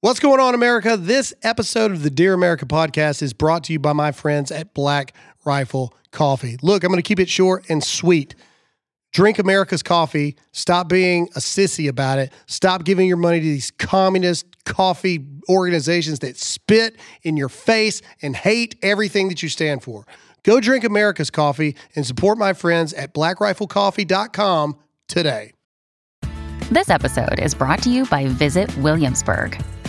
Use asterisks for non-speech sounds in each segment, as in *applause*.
What's going on, America? This episode of the Dear America podcast is brought to you by my friends at Black Rifle Coffee. Look, I'm going to keep it short and sweet. Drink America's coffee. Stop being a sissy about it. Stop giving your money to these communist coffee organizations that spit in your face and hate everything that you stand for. Go drink America's coffee and support my friends at blackriflecoffee.com today. This episode is brought to you by Visit Williamsburg.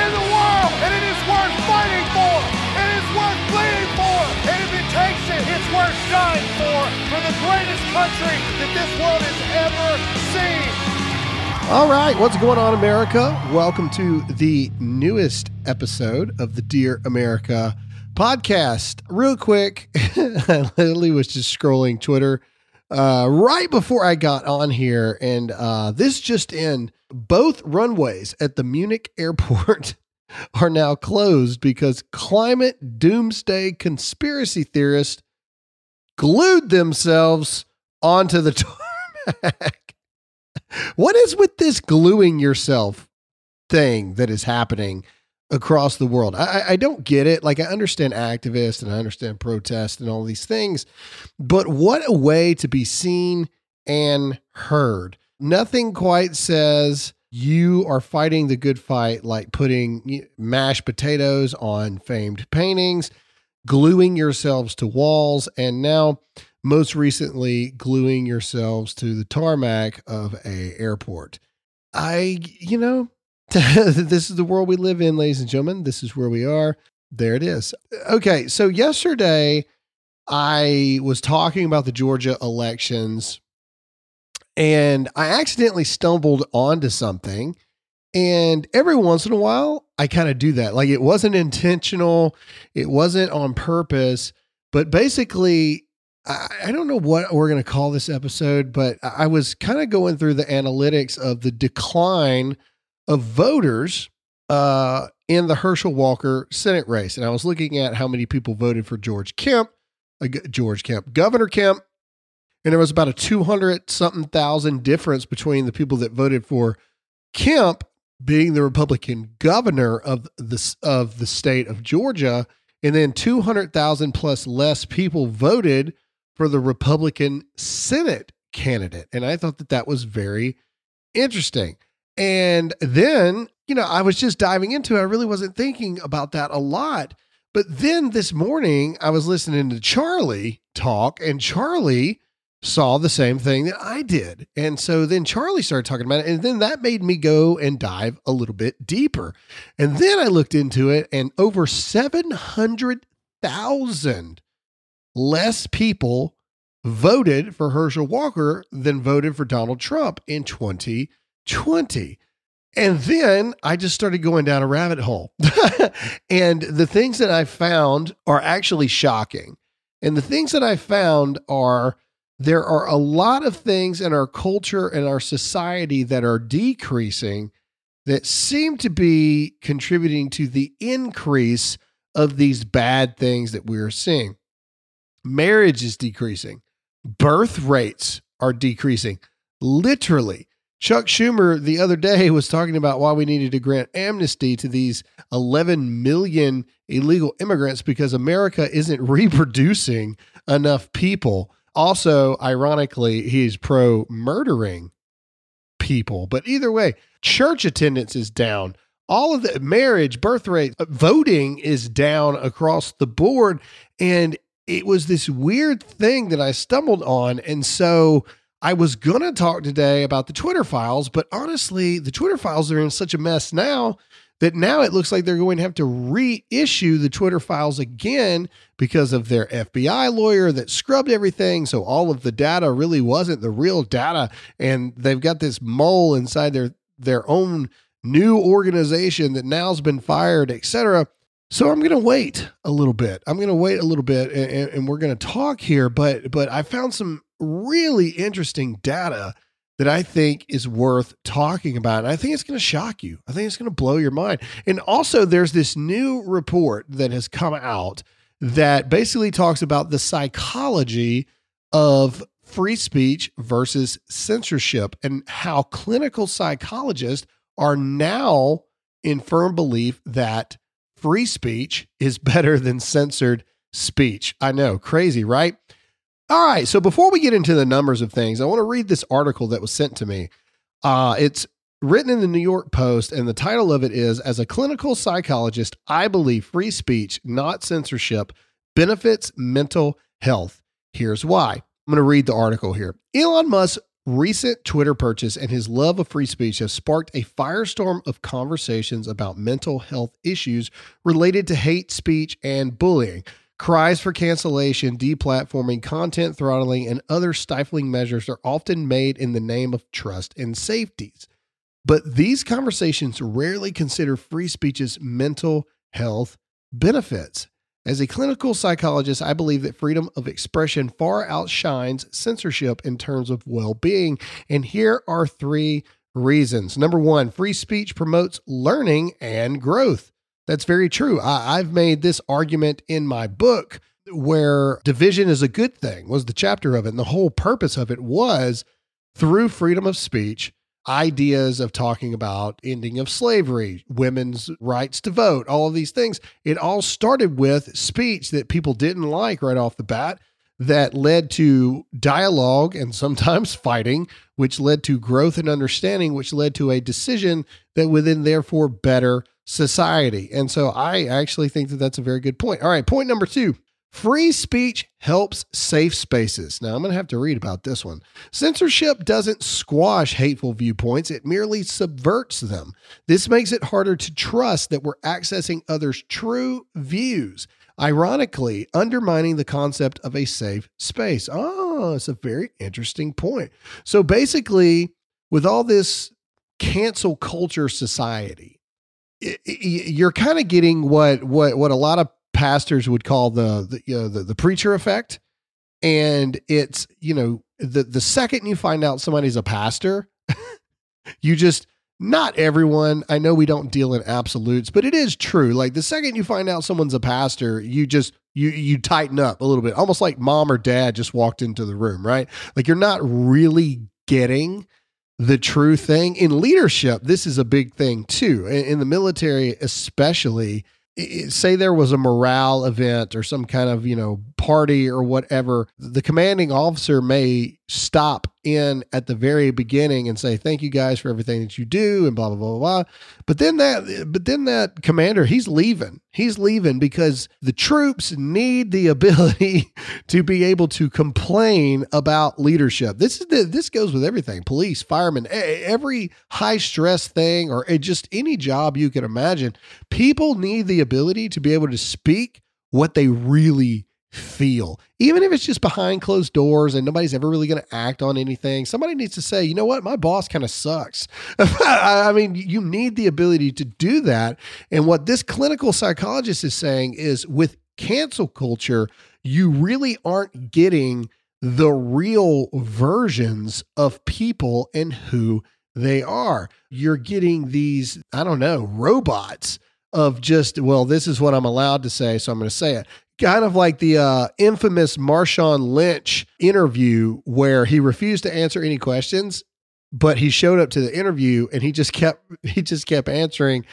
in the world. And it is worth fighting for. It is worth bleeding for. And if it takes it, it's worth dying for. For the greatest country that this world has ever seen. All right, what's going on, America? Welcome to the newest episode of the Dear America podcast. Real quick, *laughs* I literally was just scrolling Twitter uh, right before I got on here, and uh, this just in: both runways at the Munich *laughs* airport are now closed because climate doomsday conspiracy theorists glued themselves onto the *laughs* tarmac. What is with this gluing yourself thing that is happening across the world? I, I don't get it. Like, I understand activists and I understand protest and all these things, but what a way to be seen and heard. Nothing quite says you are fighting the good fight like putting mashed potatoes on famed paintings, gluing yourselves to walls, and now most recently gluing yourselves to the tarmac of a airport. I, you know, *laughs* this is the world we live in, ladies and gentlemen. This is where we are. There it is. Okay, so yesterday I was talking about the Georgia elections and I accidentally stumbled onto something. And every once in a while, I kind of do that. Like it wasn't intentional, it wasn't on purpose, but basically, I, I don't know what we're going to call this episode, but I was kind of going through the analytics of the decline of voters uh, in the Herschel Walker Senate race. And I was looking at how many people voted for George Kemp, uh, George Kemp, Governor Kemp. And there was about a 200 something thousand difference between the people that voted for Kemp being the Republican governor of the, of the state of Georgia. And then 200,000 plus less people voted for the Republican Senate candidate. And I thought that that was very interesting. And then, you know, I was just diving into it. I really wasn't thinking about that a lot. But then this morning, I was listening to Charlie talk, and Charlie saw the same thing that I did. And so then Charlie started talking about it. And then that made me go and dive a little bit deeper. And then I looked into it, and over 700,000 less people voted for Herschel Walker than voted for Donald Trump in 2020. And then I just started going down a rabbit hole. *laughs* and the things that I found are actually shocking. And the things that I found are there are a lot of things in our culture and our society that are decreasing that seem to be contributing to the increase of these bad things that we are seeing. Marriage is decreasing, birth rates are decreasing. Literally, Chuck Schumer the other day was talking about why we needed to grant amnesty to these 11 million illegal immigrants because America isn't *laughs* reproducing enough people. Also, ironically, he's pro murdering people. But either way, church attendance is down. All of the marriage, birth rate, uh, voting is down across the board. And it was this weird thing that I stumbled on. And so I was going to talk today about the Twitter files, but honestly, the Twitter files are in such a mess now that now it looks like they're going to have to reissue the Twitter files again because of their FBI lawyer that scrubbed everything. So all of the data really wasn't the real data. And they've got this mole inside their, their own new organization that now's been fired, etc. So I'm going to wait a little bit. I'm going to wait a little bit and, and we're going to talk here. But, but I found some really interesting data that I think is worth talking about. And I think it's going to shock you. I think it's going to blow your mind. And also, there's this new report that has come out that basically talks about the psychology of free speech versus censorship and how clinical psychologists are now in firm belief that free speech is *laughs* better than censored speech. I know, crazy, right? All right. So before we get into the numbers of things, I want to read this article that was sent to me. Uh, it's written in the New York Post, and the title of it is As a clinical psychologist, I believe free speech, not censorship, benefits mental health. Here's why. I'm going to read the article here. Elon Musk's recent Twitter purchase and his love of free speech have sparked a firestorm of conversations about mental health issues related to hate speech and bullying. Cries for cancellation, deplatforming, content throttling, and other stifling measures are often made in the name of trust and safeties. But these conversations rarely consider free speech's mental health benefits. As a clinical psychologist, I believe that freedom of expression far outshines censorship in terms of well being. And here are three reasons. Number one, free speech promotes learning and growth. That's very true. I, I've made this argument in my book where division is a good thing, was the chapter of it. And the whole purpose of it was through freedom of speech, ideas of talking about ending of slavery, women's rights to vote, all of these things. It all started with speech that people didn't like right off the bat that led to dialogue and sometimes *laughs* fighting, which led to growth and understanding, which led to a decision that would then therefore better society. And so I actually think that that's a very good point. All right, point number two. Free speech helps safe spaces. Now, I'm going to have to read about this one. Censorship doesn't squash hateful viewpoints, it merely subverts them. This makes it harder to trust that we're accessing others' true views, ironically, undermining the concept of a safe space. Ah, oh, it's a very interesting point. So, basically, with all this cancel culture society, you're kind of getting what what what a lot of pastors would call the the, you know, the the preacher effect. And it's you know the the second you find out somebody's a pastor *laughs* you just not everyone i know we don't deal in absolutes but it is true. Like the second you find out someone's a pastor you just you you tighten up a little bit almost like mom or dad just walked into the room right? Like you're not really getting the true thing. In leadership, this is a big thing too. In, the military, especially, say there was a morale event or some kind of, you know, party or whatever, the commanding officer may stop in at the very beginning and say thank you guys for everything that you do and blah blah blah blah. But then that but then that commander he's leaving. He's leaving because the troops need the *laughs* ability to be able to complain about leadership. This is the, this goes with everything. Police, firemen, every high stress thing or eh, just any job you can imagine. People need the ability to be able to speak what they really feel, even if it's just behind closed doors and nobody's ever really going to act on anything. Somebody needs to say, you know what, my boss kind of sucks. *laughs* I mean, you need the ability to do that. And what this clinical psychologist is saying is with cancel culture, you really aren't getting the real versions of people and who they are. You're getting these, I don't know, robots of just, well, this is what I'm allowed to say, so I'm going to say it kind of like the uh, infamous Marshawn Lynch interview where he refused to answer any questions, but he showed up to the interview and he just kept *laughs* he just kept answering,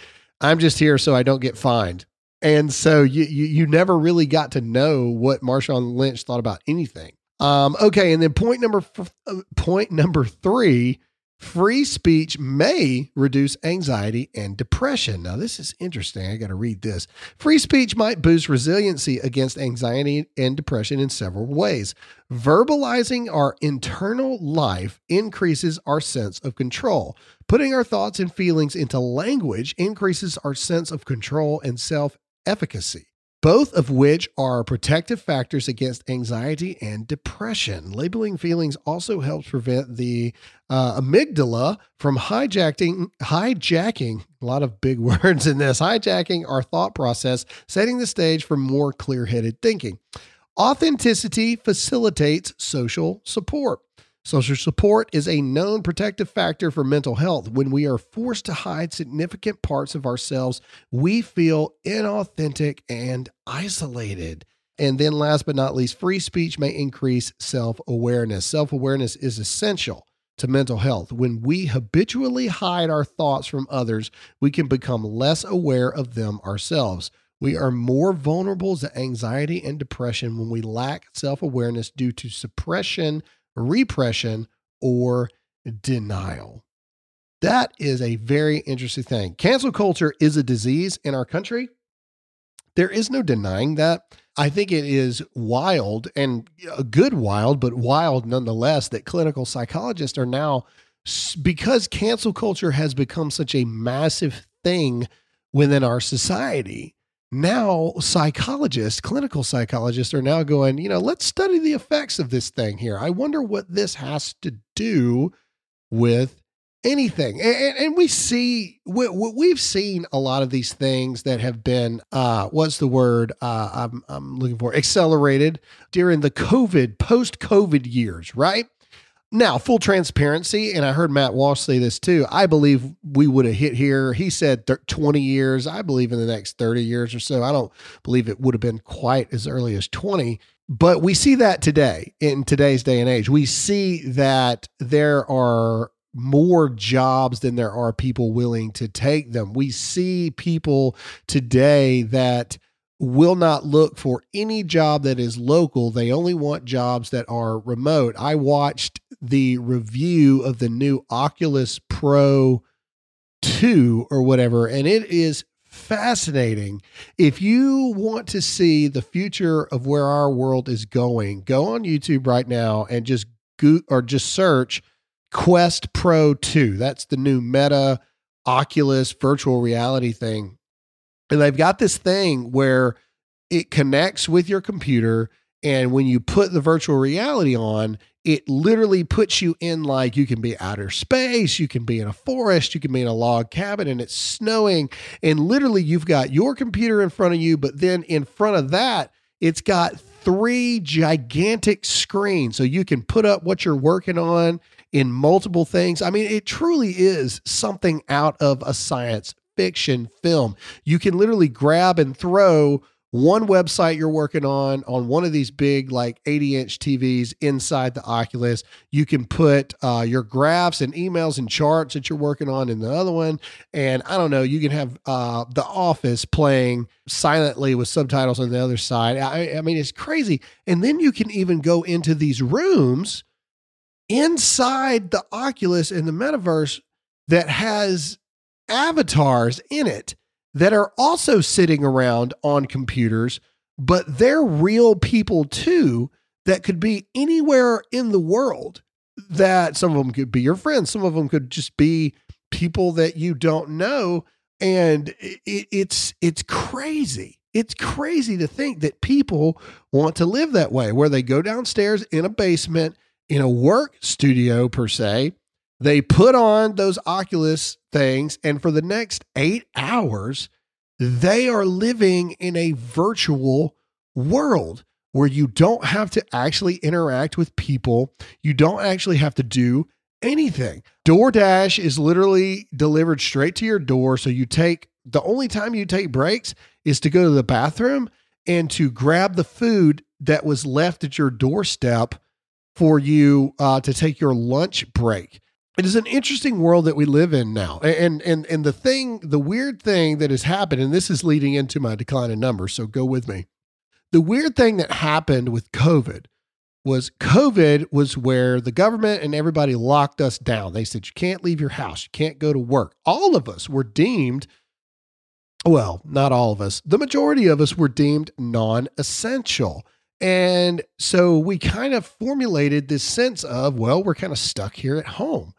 "I'm just here so I don't get fined." And so you you, you never really got to know what Marshawn Lynch thought about anything. Um, okay, and then point number f- uh, point number three Free speech may reduce anxiety and depression. Now, this is interesting. I got to read this. Free speech might boost resiliency against anxiety and depression in several ways. Verbalizing our internal life increases our sense of control. Putting our thoughts and feelings into language increases our sense of control and self efficacy both of which are protective factors against anxiety and depression. Labeling feelings also helps prevent the uh, amygdala from hijacking, hijacking, a lot of big *laughs* words in this, hijacking our thought process, setting the stage for more clear headed thinking. Authenticity facilitates social support. Social support is a known protective factor for mental health. When we are forced to hide significant parts of ourselves, we feel inauthentic and isolated. And then, last but not least, free speech may increase self awareness. Self awareness is essential to mental health. When we habitually hide our thoughts from others, we can become less aware of them ourselves. We are more vulnerable to anxiety and depression when we lack self awareness due to suppression repression, or denial. That is a very interesting thing. Cancel culture is a disease in our country. There is no denying that. I think it is wild and a good wild, but wild nonetheless that clinical psychologists are now, because cancel culture has become such a massive thing within our society, now psychologists, clinical psychologists are now going, you know, let's study the effects of this thing here. I wonder what this has to do with anything. And, and we see, we, we've seen a lot of these things that have been, uh, what's the word uh, I'm, I'm looking for? Accelerated during the COVID, post COVID years, right? Now, full transparency, and I heard Matt Walsh say this too. I believe we would have hit here. He said 20 years. I believe in the next 30 years or so. I don't believe it would have been quite as early as 20, but we see that today in today's day and age. We see that there are more jobs than there are people willing to take them. We see people today that will not look for any job that is local. They only want jobs that are remote. I watched the review of the new Oculus Pro 2 or whatever, and it is fascinating. If you want to see the future of where our world is going, go on YouTube right now and just go or just search Quest Pro 2. That's the new Meta Oculus virtual reality thing and they've got this thing where it connects with your computer. And when you put the virtual reality on, it literally puts you in like you can be outer space, you can be in a forest, you can be in a log cabin, and it's snowing. And literally, you've got your computer in front of you, but then in front of that, it's got three gigantic screens. So you can put up what you're working on in multiple things. I mean, it truly is something out of a science fiction film. You can literally grab and throw one website you're working on on one of these big like 80 inch TVs inside the Oculus. You can put uh, your graphs and emails and charts that you're working on in the other one. And I don't know, you can have uh, The Office playing silently with subtitles on the other side. I, I mean, it's crazy. And then you can even go into these rooms inside the Oculus in the metaverse that has avatars in it that are also sitting around on computers, but they're real people too that could be anywhere in the world. That some of them could be your friends, some of them could just be people that you don't know, and it, it's it's crazy. It's crazy to think that people want to live that way, where they go downstairs in a basement in a work studio per se, they put on those Oculus things, and for the next eight hours, they are living in a virtual world where you don't have to actually interact with people. You don't actually have to do anything. DoorDash is literally delivered straight to your door. So you take the only time you take breaks is to go to the bathroom and to grab the food that was left at your doorstep for you uh, to take your lunch break it is an interesting world that we live in now. And and and the thing, the weird thing that has happened, and this is leading into my decline in numbers, so go with me. The weird thing that happened with COVID was COVID was where the government and everybody locked us down. They said, you can't leave your house, you can't go to work. All of us were deemed, well, not all of us, the majority of us were deemed non essential. And so we kind of formulated this sense of, well, we're kind of stuck here at home.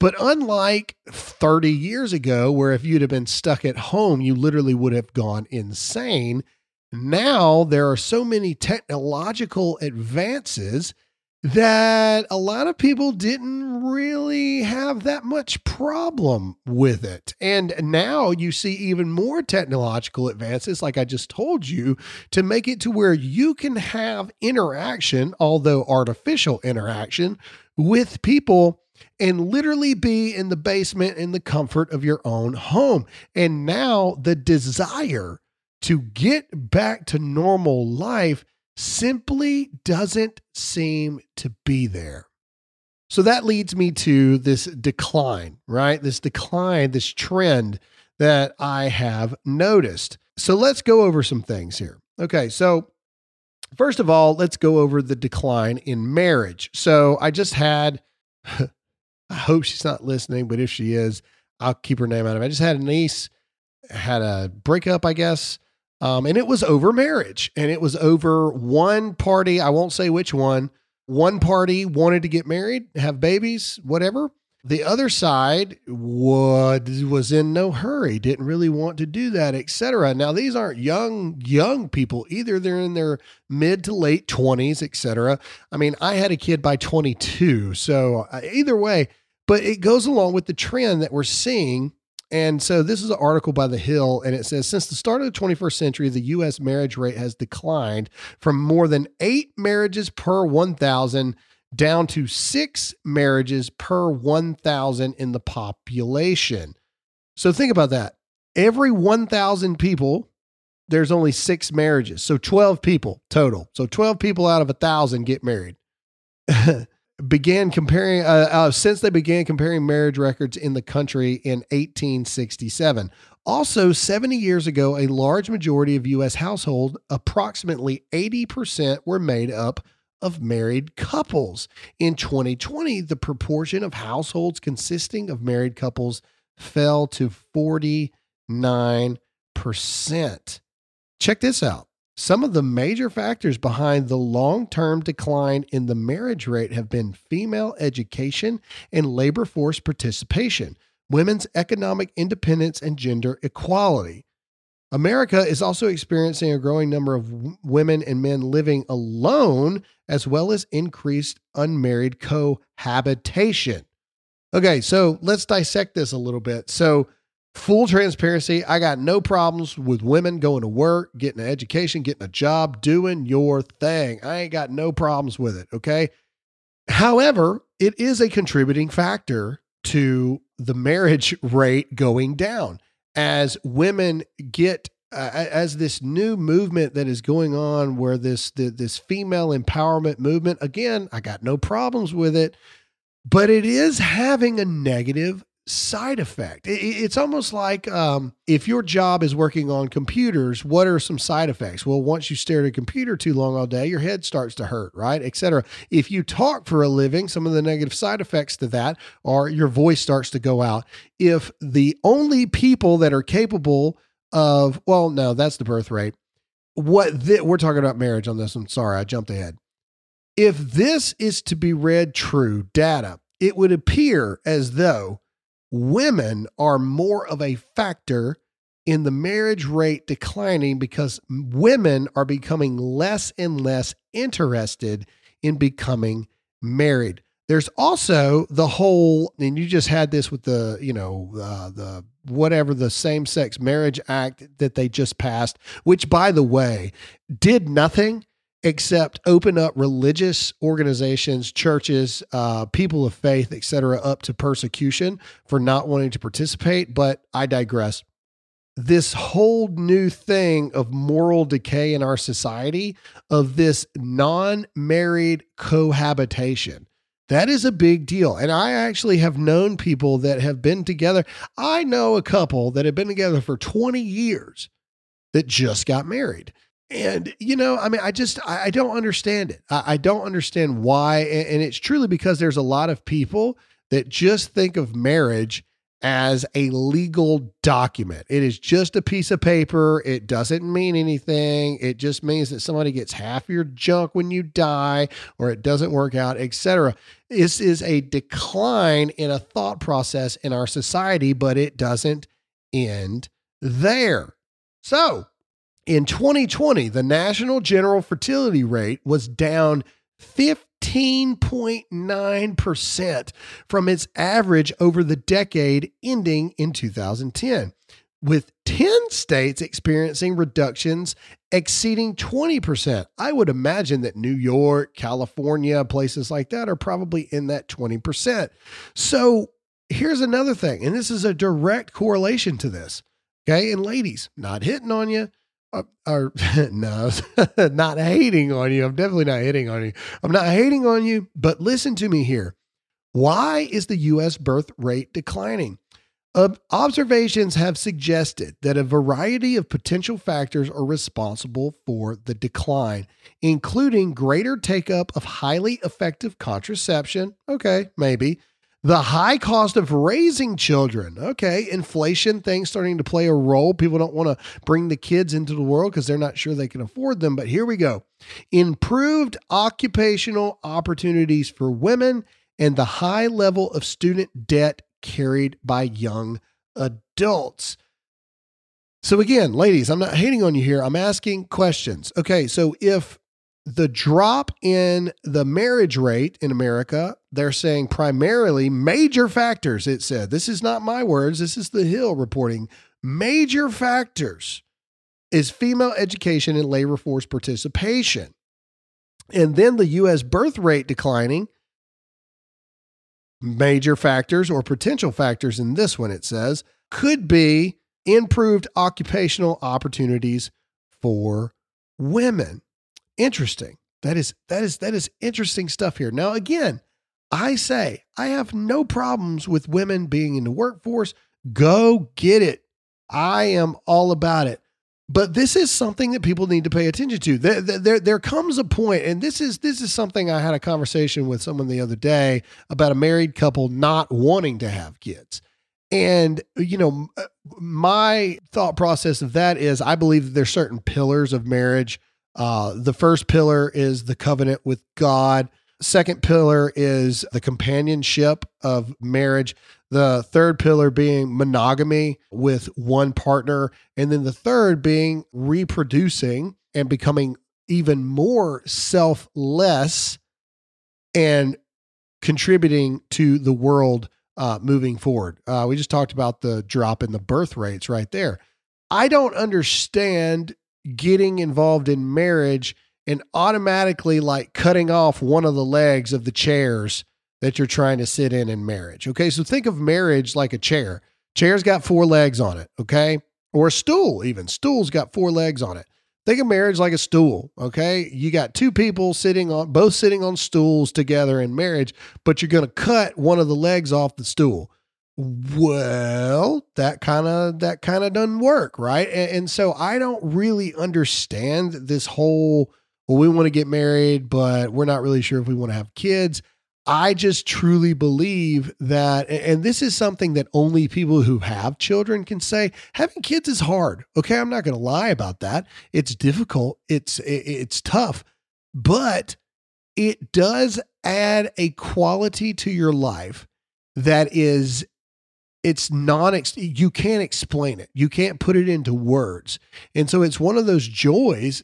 But unlike 30 years ago, where if you'd have been stuck at home, you literally would have gone insane, now there are so many technological advances that a lot of people didn't really have that much problem with it. And now you see even more technological advances, like I just told you, to make it to where you can have interaction, although artificial interaction, with people and literally be in the basement in the comfort of your own home. And now the desire to get back to normal life simply doesn't seem to be there. So that leads me to this decline, right? This decline, this trend that I have noticed. So let's go over some things here. Okay, so first of all, let's go over the decline in marriage. So I just had, *laughs* I hope she's not listening, but if she is, I'll keep her name out of it. I just had a niece, had a breakup, I guess. Um, and it was over marriage and it was over one party. I won't say which one. One party wanted to get married, have babies, whatever. The other side was, was in no hurry, didn't really want to do that, etc. Now these aren't young young people either. They're in their mid to late 20s, etc. I mean, I had a kid by 22. So uh, either way, but it goes along with the trend that we're seeing and so this is an article by The Hill, and it says since the start of the 21st century, the U.S. marriage rate has declined from more than eight marriages per 1,000 down to six marriages per 1,000 in the population. So think about that. Every 1,000 people, there's only six marriages. So 12 people total. So 12 people out of a 1,000 get married. *laughs* began comparing uh, uh, since they began comparing marriage records in the country in 1867. Also, 70 years ago, a large majority of U.S. households, approximately 80%, were made up of married couples. In 2020, the proportion of households consisting of married couples fell to 49%. Check this out. Some of the major factors behind the long term decline in the marriage rate have been female education and labor force participation, women's economic independence, and gender equality. America is also experiencing a growing number of women and men living alone, as well as increased unmarried cohabitation. Okay, so let's dissect this a little bit. So, Full transparency, I got no problems with women going to work, getting an education, getting a job, doing your thing. I ain't got no problems with it. Okay. However, it is a contributing factor to the marriage *laughs* rate going down as women get uh, as this new movement that is going on where this the, this female empowerment movement again i got no problems with it but it is having a negative side effect. It's almost like um, if your job is working on computers, what are some side effects? Well, once you stare at a computer too long all day, your head starts to hurt, right? Etc. If you talk for a living, some of the negative side effects to that are your voice starts to go out. If the only people that are capable of, well, no, that's the birth rate. What we're talking about marriage on this one. Sorry, I jumped ahead. If this is to be read true data, it would appear as though women are more of a factor in the marriage rate declining because women are becoming less and less interested in becoming married. There's also the whole, and you just had this with the, you know, uh, the whatever the same sex marriage act that they just passed, which by the way did nothing except open up religious organizations, churches, uh, people of faith, etc., up to persecution for not wanting to participate. But I digress. This whole new thing of moral decay in our society, of this non married cohabitation, that is a big deal. And I actually have known people that have been together. I know a couple that have been together for 20 years that just got married And, you know, I mean, I just, I, I don't understand it. I, I don't understand why. And, and it's truly because there's a lot of people that just think of marriage as a legal document. It is just a piece of paper. It doesn't mean anything. It just means that somebody gets half your junk when you die or it doesn't work out, etc. This is a decline in a thought process in our society, but it doesn't end there. So, in 2020, the national general fertility rate was down 15.9% from its average over the decade ending in 2010, with 10 states experiencing reductions exceeding 20%. I would imagine that New York, California, places like that are probably in that 20%. So here's another thing, and this is a direct correlation to this. Okay. And ladies, not hitting on you, uh, or *laughs* no, *laughs* not hating on you. I'm definitely not hating on you. I'm not hating on you, but listen to me here. Why is the US birth rate declining? Uh, observations have suggested that a variety of potential factors are responsible for the decline, including greater take up of highly effective contraception. Okay, maybe the high cost of raising children. Okay, inflation things starting to play a role. People don't want to bring the kids into the world because they're not sure they can afford them. But here we go improved occupational opportunities for women and the high level of student debt carried by young adults. So, again, ladies, I'm not hating on you here. I'm asking questions. Okay, so if the drop in the marriage rate in America, they're saying primarily major factors. It said, this is not my words, this is the Hill reporting. Major factors is female education and labor force participation. And then the US birth rate declining. Major factors or potential factors in this one, it says, could be improved occupational opportunities for women. Interesting. That is that is that is interesting stuff here. Now again, I say I have no problems with women being in the workforce. Go get it. I am all about it. But this is something that people need to pay attention to. There, there, there comes a point, and this is this is something I had a conversation with someone the other day about a married couple not wanting to have kids. And you know, uh, my thought process of that is I believe that there's certain pillars of marriage uh, the first pillar is the covenant with God. Second pillar is the companionship of marriage. The third pillar being monogamy with one partner. And then the third being reproducing and becoming even more selfless and contributing to the world uh, moving forward. Uh, we just talked about the drop in the birth rates right there. I don't understand getting involved in marriage and automatically like cutting off one of the legs of the chairs that you're trying to sit in in marriage. Okay. So think of marriage like a chair. Chair's got four legs on it. Okay. Or a stool, even. Stool's got four legs on it. Think of marriage like a stool. Okay. You got two people sitting on, both sitting on stools together in marriage, but you're going to cut one of the legs off the stool well that kind of that kind of doesn't work right? And, and, so i don't really understand this whole well we want to get married but we're not really sure if we want to have kids. I just truly believe that and this is something that only people who have children can say. Having kids is hard okay? I'm not going to lie about that. It's difficult. It's it's tough. But it does add a quality to your life that is it's non you can't explain it. You can't put it into words. And so it's one of those joys.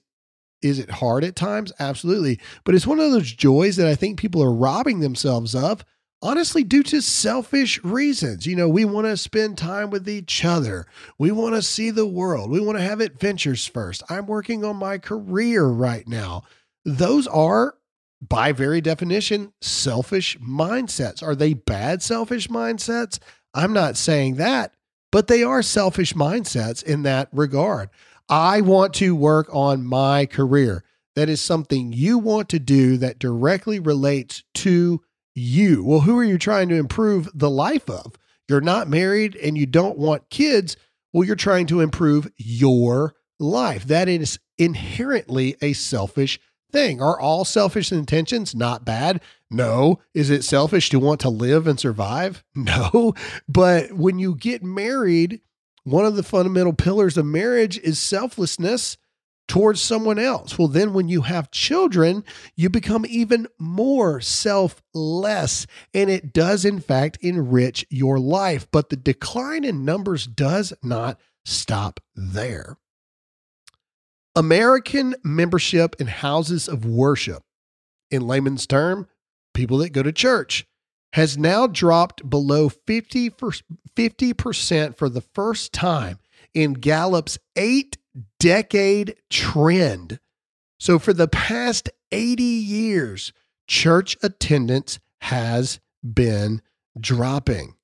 Is it hard at times? Absolutely. But it's one of those joys that I think people are robbing themselves of, honestly, due to selfish reasons. You know, we want to spend time with each other. We want to see the world. We want to have adventures first. I'm working on my career right now. Those are by very definition, selfish mindsets. Are they bad selfish mindsets? I'm not saying that, but they are selfish mindsets in that regard. I want to work on my career. That is something you want to do that directly relates to you. Well, who are you trying to improve the life of? You're not married and you don't want kids. Well, you're trying to improve your life. That is inherently a selfish thing. Are all selfish intentions not bad? No. Is it selfish to want to live and survive? *laughs* No. But when you get married, one of the fundamental pillars of marriage is selflessness towards someone else. Well, then when you have children, you become even more selfless, and it does, in fact, enrich your life. But the decline in numbers does not stop there. American membership in houses of worship, in layman's term, people that go to church, has now dropped below 50 for, 50% for the first time in Gallup's eight decade trend. So, for the past 80 years, church attendance has been dropping.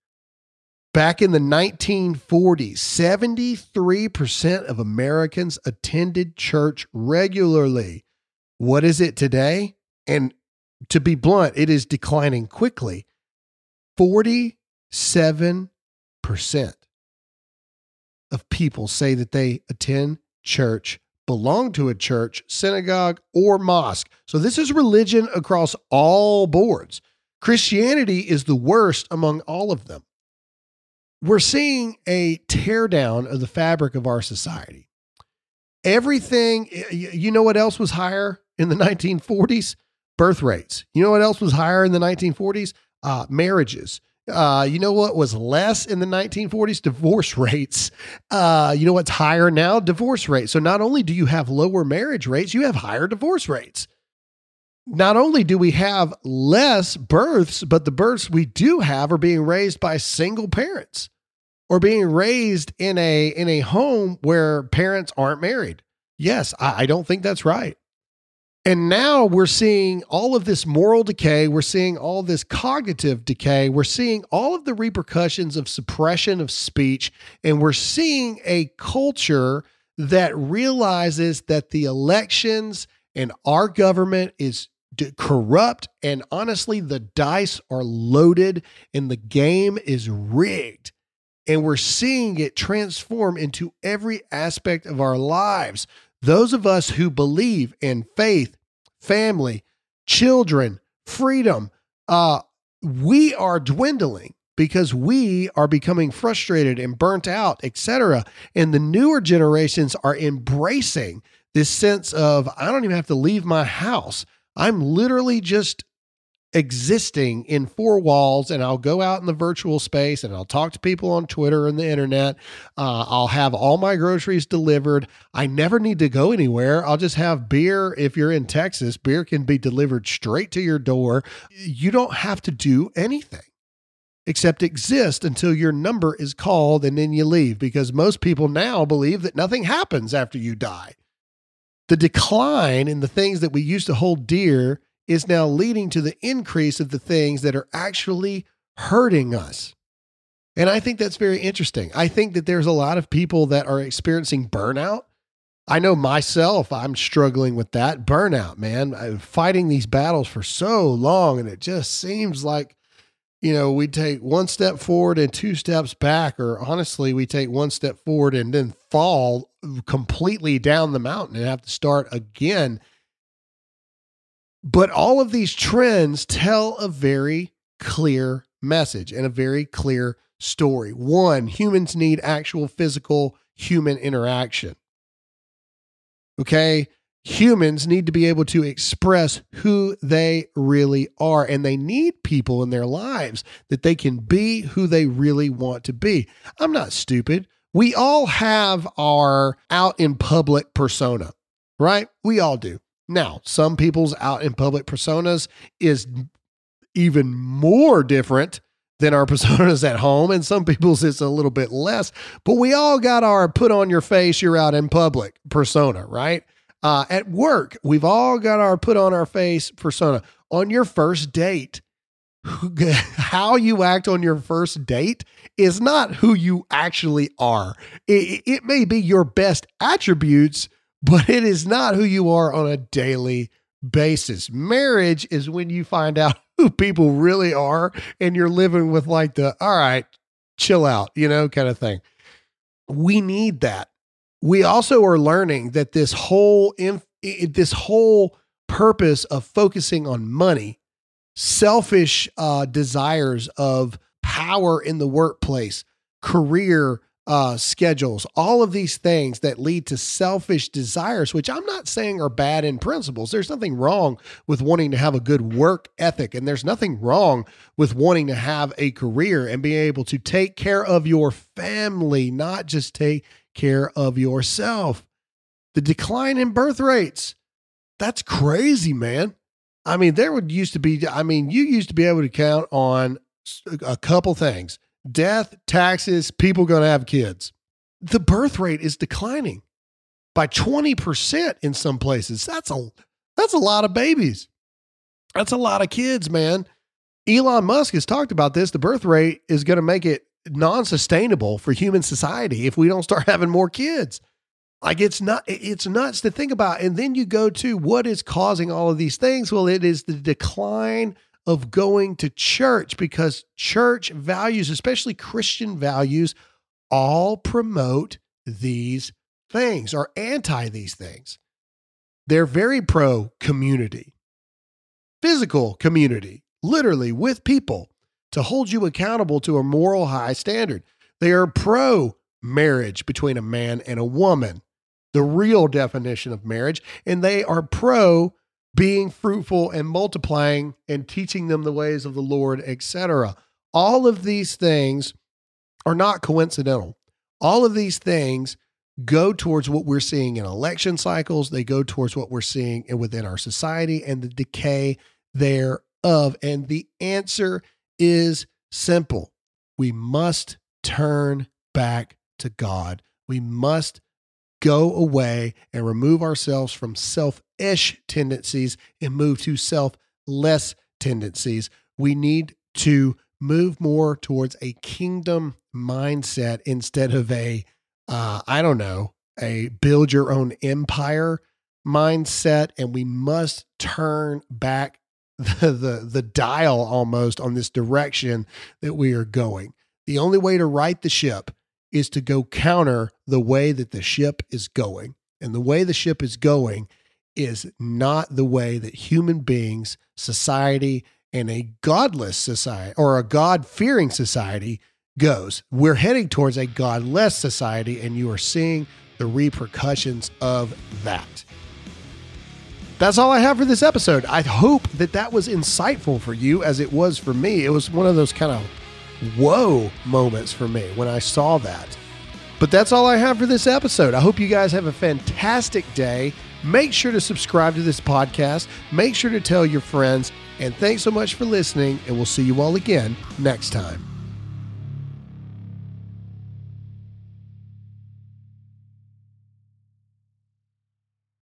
Back in the 1940s, 73% of Americans attended church regularly. What is it today? And to be blunt, it is declining quickly. 47% of people say that they attend church, belong to a church, synagogue, or mosque. So this is religion across all boards. Christianity is the worst among all of them. We're seeing a teardown of the fabric of our society. Everything, you know what else was higher in the *laughs* 1940s? Birth rates. You know what else was higher in the 1940s? Uh, marriages. Uh, you know what was less in the 1940s? Divorce rates. Uh, you know what's higher now? Divorce rates. So not only do you have lower marriage rates, you have higher divorce rates. Not only do we have less births, but the births we do have are being raised by single parents or being raised in a in a home where parents aren't married. Yes, I, I don't think that's right. And now we're seeing all of this moral decay. We're seeing all this cognitive decay. We're seeing all of the repercussions of suppression of speech. And we're seeing a culture that realizes that the elections and our government is corrupt. And honestly, the dice are loaded and the game is rigged. And we're seeing it transform into every aspect of our lives. Those of us who believe in faith, family, children, freedom, uh, we are dwindling because we are becoming frustrated and burnt out, etc. And the newer generations are embracing this sense of I don't even have to leave my house. I'm literally just existing in four walls and I'll go out in the virtual space and I'll talk to people on Twitter and the internet. Uh, I'll have all my groceries delivered. I never need to go anywhere. I'll just have beer. If you're in Texas, beer can be delivered straight to your door. You don't have to do anything except exist until your number is called and then you leave because most people now believe that nothing happens after you die. The decline in the things that we used to hold dear is now leading to the increase of the things that are actually hurting us. And I think that's very interesting. I think that there's a lot of people that are experiencing burnout. I know myself, I'm struggling with that burnout, man. I'm fighting these battles for so long, and it just seems like, you know, we take one step forward and two steps back, or honestly, we take one step forward and then fall completely down the mountain and have to start again but all of these trends tell a very clear message and a very clear story. One, humans need actual physical human interaction. Okay. Humans need to be able to express who they really are, and they need people in their lives that they can be who they really want to be. I'm not stupid. We all have our out in public persona, right? We all do. Now, some people's out in public personas is even more different than our *laughs* personas at home, and some people's it's a little bit less. But we all got our put on your face, you're out in public persona, right? Uh, at work, we've all got our put on our face persona. On your first date, *laughs* how you act on your first date is not who you actually are. It, it may be your best attributes, but it is not who you are on a daily basis. Marriage is when you find out *laughs* who people really are and you're living with like the, all right, chill out, you know, kind of thing. We need that. we also are learning that this whole inf- this whole purpose of focusing on money, selfish uh, desires of power in the workplace, career uh, schedules, all of these things that lead to selfish desires, which I'm not saying are bad in principles. There's nothing wrong with wanting to have a good work ethic, and there's nothing wrong with wanting to have a career and being able to take care of your family, not just take care of yourself. The decline in birth rates, that's crazy, man. I mean, there would used to be, I mean, you used to be able to count on a couple things death, taxes, people going to have kids. The birth rate is declining by 20% in some places. That's a that's a lot of babies. That's a lot of kids, man. Elon Musk has talked about this. The birth rate is going to make it non-sustainable for human society if we don't start *laughs* having more kids. Like it's not it's nuts to think about. And then you go to what is causing all of these things? Well, it is the decline of going to church because church values, especially Christian values, all promote these things or anti these things. They're very pro community, physical community, literally with people to hold you accountable to a moral high standard. They are pro marriage between a man and a woman, the real definition of marriage, and they are pro being fruitful and multiplying and teaching them the ways of the Lord, etc. All of these things are not coincidental. All of these things go towards what we're seeing in election cycles. They go towards what we're seeing within our society and the decay thereof. And the answer is simple we must turn back to God. We must go away and remove ourselves from selfish tendencies and move to selfless tendencies. We need to move more towards a kingdom mindset instead of a, uh, I don't know, a build your own empire mindset. And we must turn back *laughs* the, the, the dial almost on this direction that we are going. The only way to right the ship is to go counter the way that the ship is going. And the way the ship is going is not the way that human beings, society, and a godless society or a God fearing society goes. We're heading towards a godless society, and you are seeing the repercussions of that. That's all I have for this episode. I hope that that was insightful for you as it was for me. It was one of those kind of whoa moments for me when I saw that. But that's all I have for this episode. I hope you guys have a fantastic day. Make sure to subscribe to this podcast. Make sure to tell your friends. And thanks so much for listening. And we'll see you all again next time.